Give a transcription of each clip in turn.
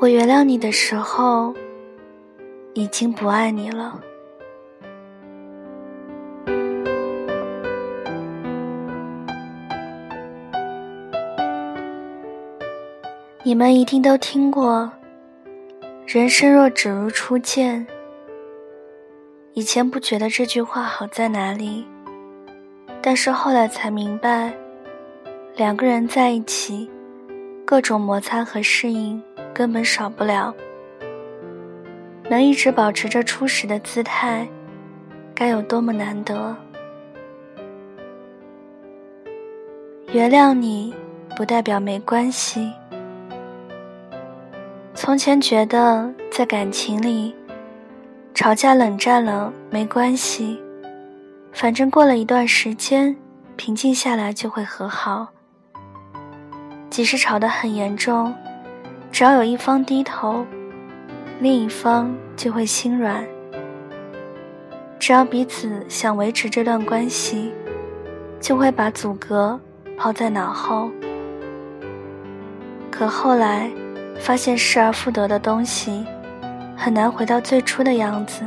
我原谅你的时候，已经不爱你了。你们一定都听过“人生若只如初见”。以前不觉得这句话好在哪里，但是后来才明白，两个人在一起，各种摩擦和适应。根本少不了，能一直保持着初始的姿态，该有多么难得！原谅你，不代表没关系。从前觉得在感情里，吵架冷战了没关系，反正过了一段时间，平静下来就会和好。即使吵得很严重。只要有一方低头，另一方就会心软。只要彼此想维持这段关系，就会把阻隔抛在脑后。可后来发现失而复得的东西，很难回到最初的样子。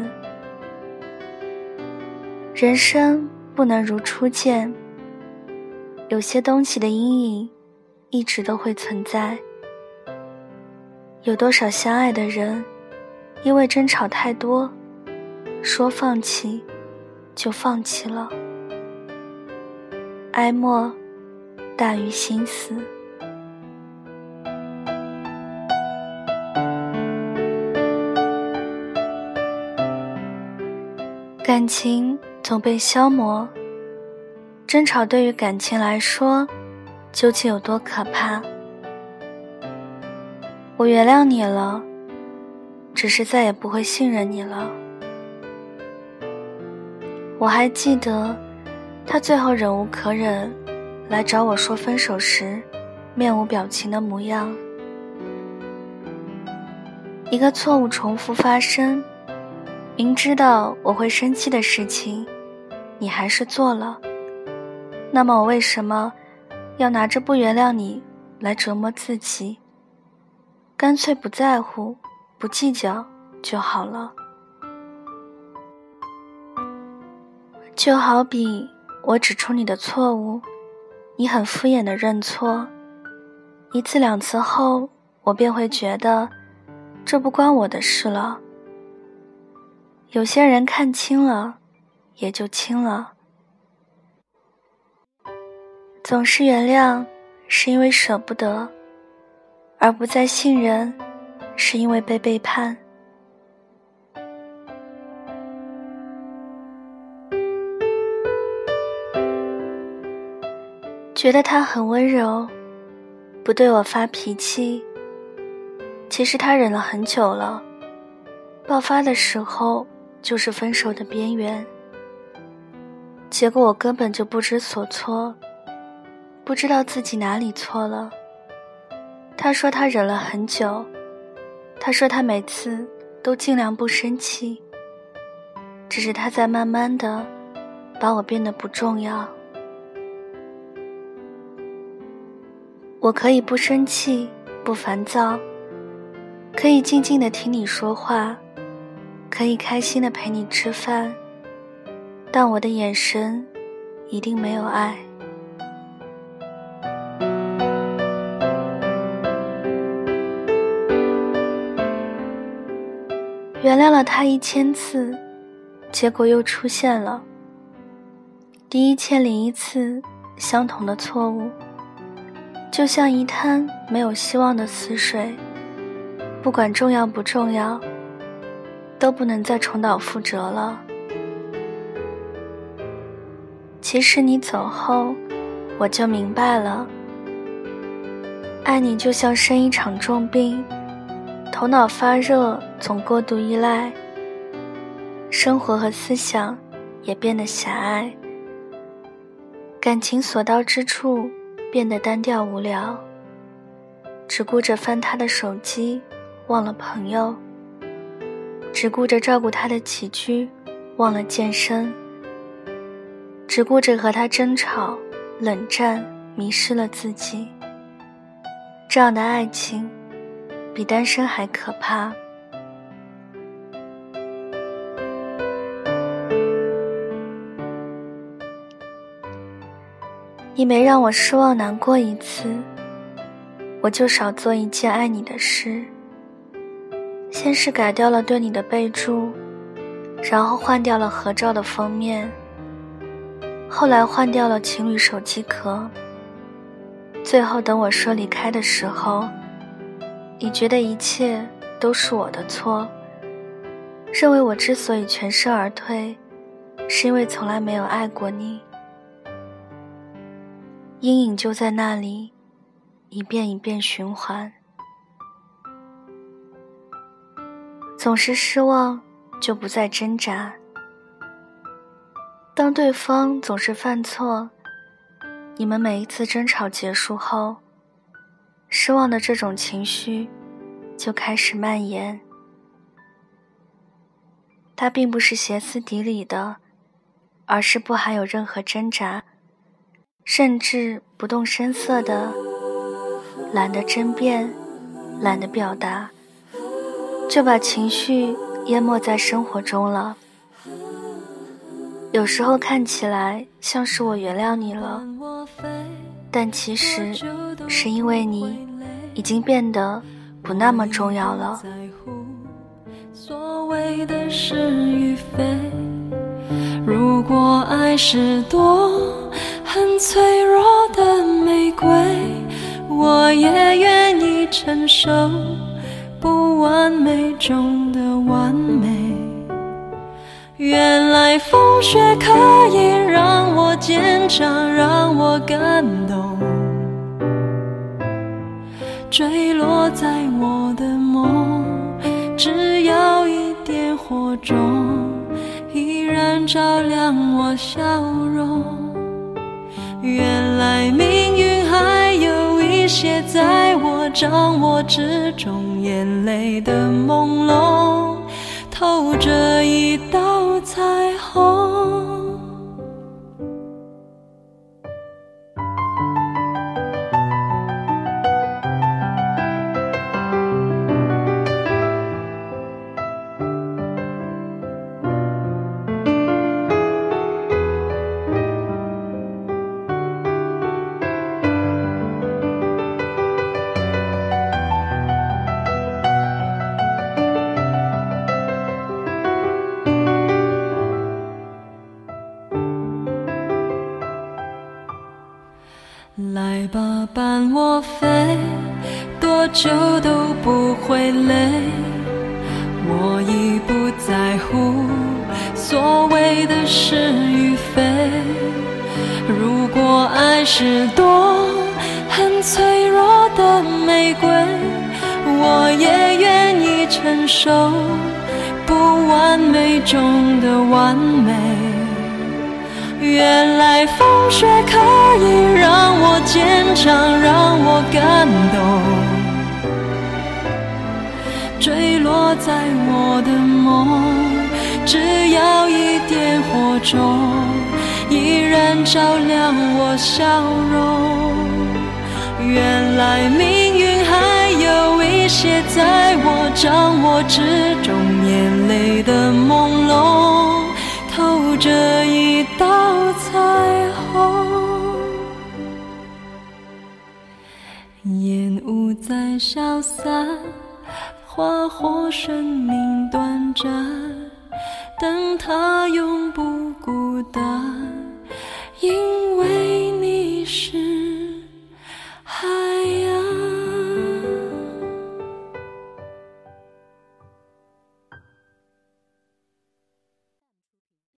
人生不能如初见，有些东西的阴影一直都会存在。有多少相爱的人，因为争吵太多，说放弃就放弃了。哀莫大于心死。感情总被消磨，争吵对于感情来说，究竟有多可怕？我原谅你了，只是再也不会信任你了。我还记得，他最后忍无可忍来找我说分手时，面无表情的模样。一个错误重复发生，明知道我会生气的事情，你还是做了。那么我为什么要拿着不原谅你来折磨自己？干脆不在乎，不计较就好了。就好比我指出你的错误，你很敷衍的认错，一次两次后，我便会觉得这不关我的事了。有些人看清了，也就清了。总是原谅，是因为舍不得。而不再信任，是因为被背叛。觉得他很温柔，不对我发脾气。其实他忍了很久了，爆发的时候就是分手的边缘。结果我根本就不知所措，不知道自己哪里错了。他说他忍了很久，他说他每次都尽量不生气，只是他在慢慢的把我变得不重要。我可以不生气，不烦躁，可以静静的听你说话，可以开心的陪你吃饭，但我的眼神一定没有爱。原谅了他一千次，结果又出现了第一千零一次相同的错误，就像一滩没有希望的死水，不管重要不重要，都不能再重蹈覆辙了。其实你走后，我就明白了，爱你就像生一场重病。头脑发热，总过度依赖，生活和思想也变得狭隘，感情所到之处变得单调无聊，只顾着翻他的手机，忘了朋友；只顾着照顾他的起居，忘了健身；只顾着和他争吵、冷战，迷失了自己。这样的爱情。比单身还可怕。你没让我失望难过一次，我就少做一件爱你的事。先是改掉了对你的备注，然后换掉了合照的封面，后来换掉了情侣手机壳。最后等我说离开的时候，你觉得一切都是我的错，认为我之所以全身而退，是因为从来没有爱过你。阴影就在那里，一遍一遍循环。总是失望，就不再挣扎。当对方总是犯错，你们每一次争吵结束后，失望的这种情绪就开始蔓延。它并不是歇斯底里的，而是不含有任何挣扎。甚至不动声色的，懒得争辩，懒得表达，就把情绪淹没在生活中了。有时候看起来像是我原谅你了，但其实是因为你已经变得不那么重要了。所谓的是与非，如果爱是朵。很脆弱的玫瑰，我也愿意承受不完美中的完美。原来风雪可以让我坚强，让我感动。坠落在我的梦，只要一点火种，依然照亮我笑容。原来命运还有一些在我掌握之中，眼泪的朦胧透着一道彩虹。伴我飞，多久都不会累。我已不在乎所谓的是与非。如果爱是朵很脆弱的玫瑰，我也愿意承受不完美中的完美。原来风雪可以让我坚强，让我感动。坠落在我的梦，只要一点火种，依然照亮我笑容。原来命运还有一些在我掌握之中，眼泪的朦胧。透着一彩虹，烟雾在消散，花火生命短暂，但它永不。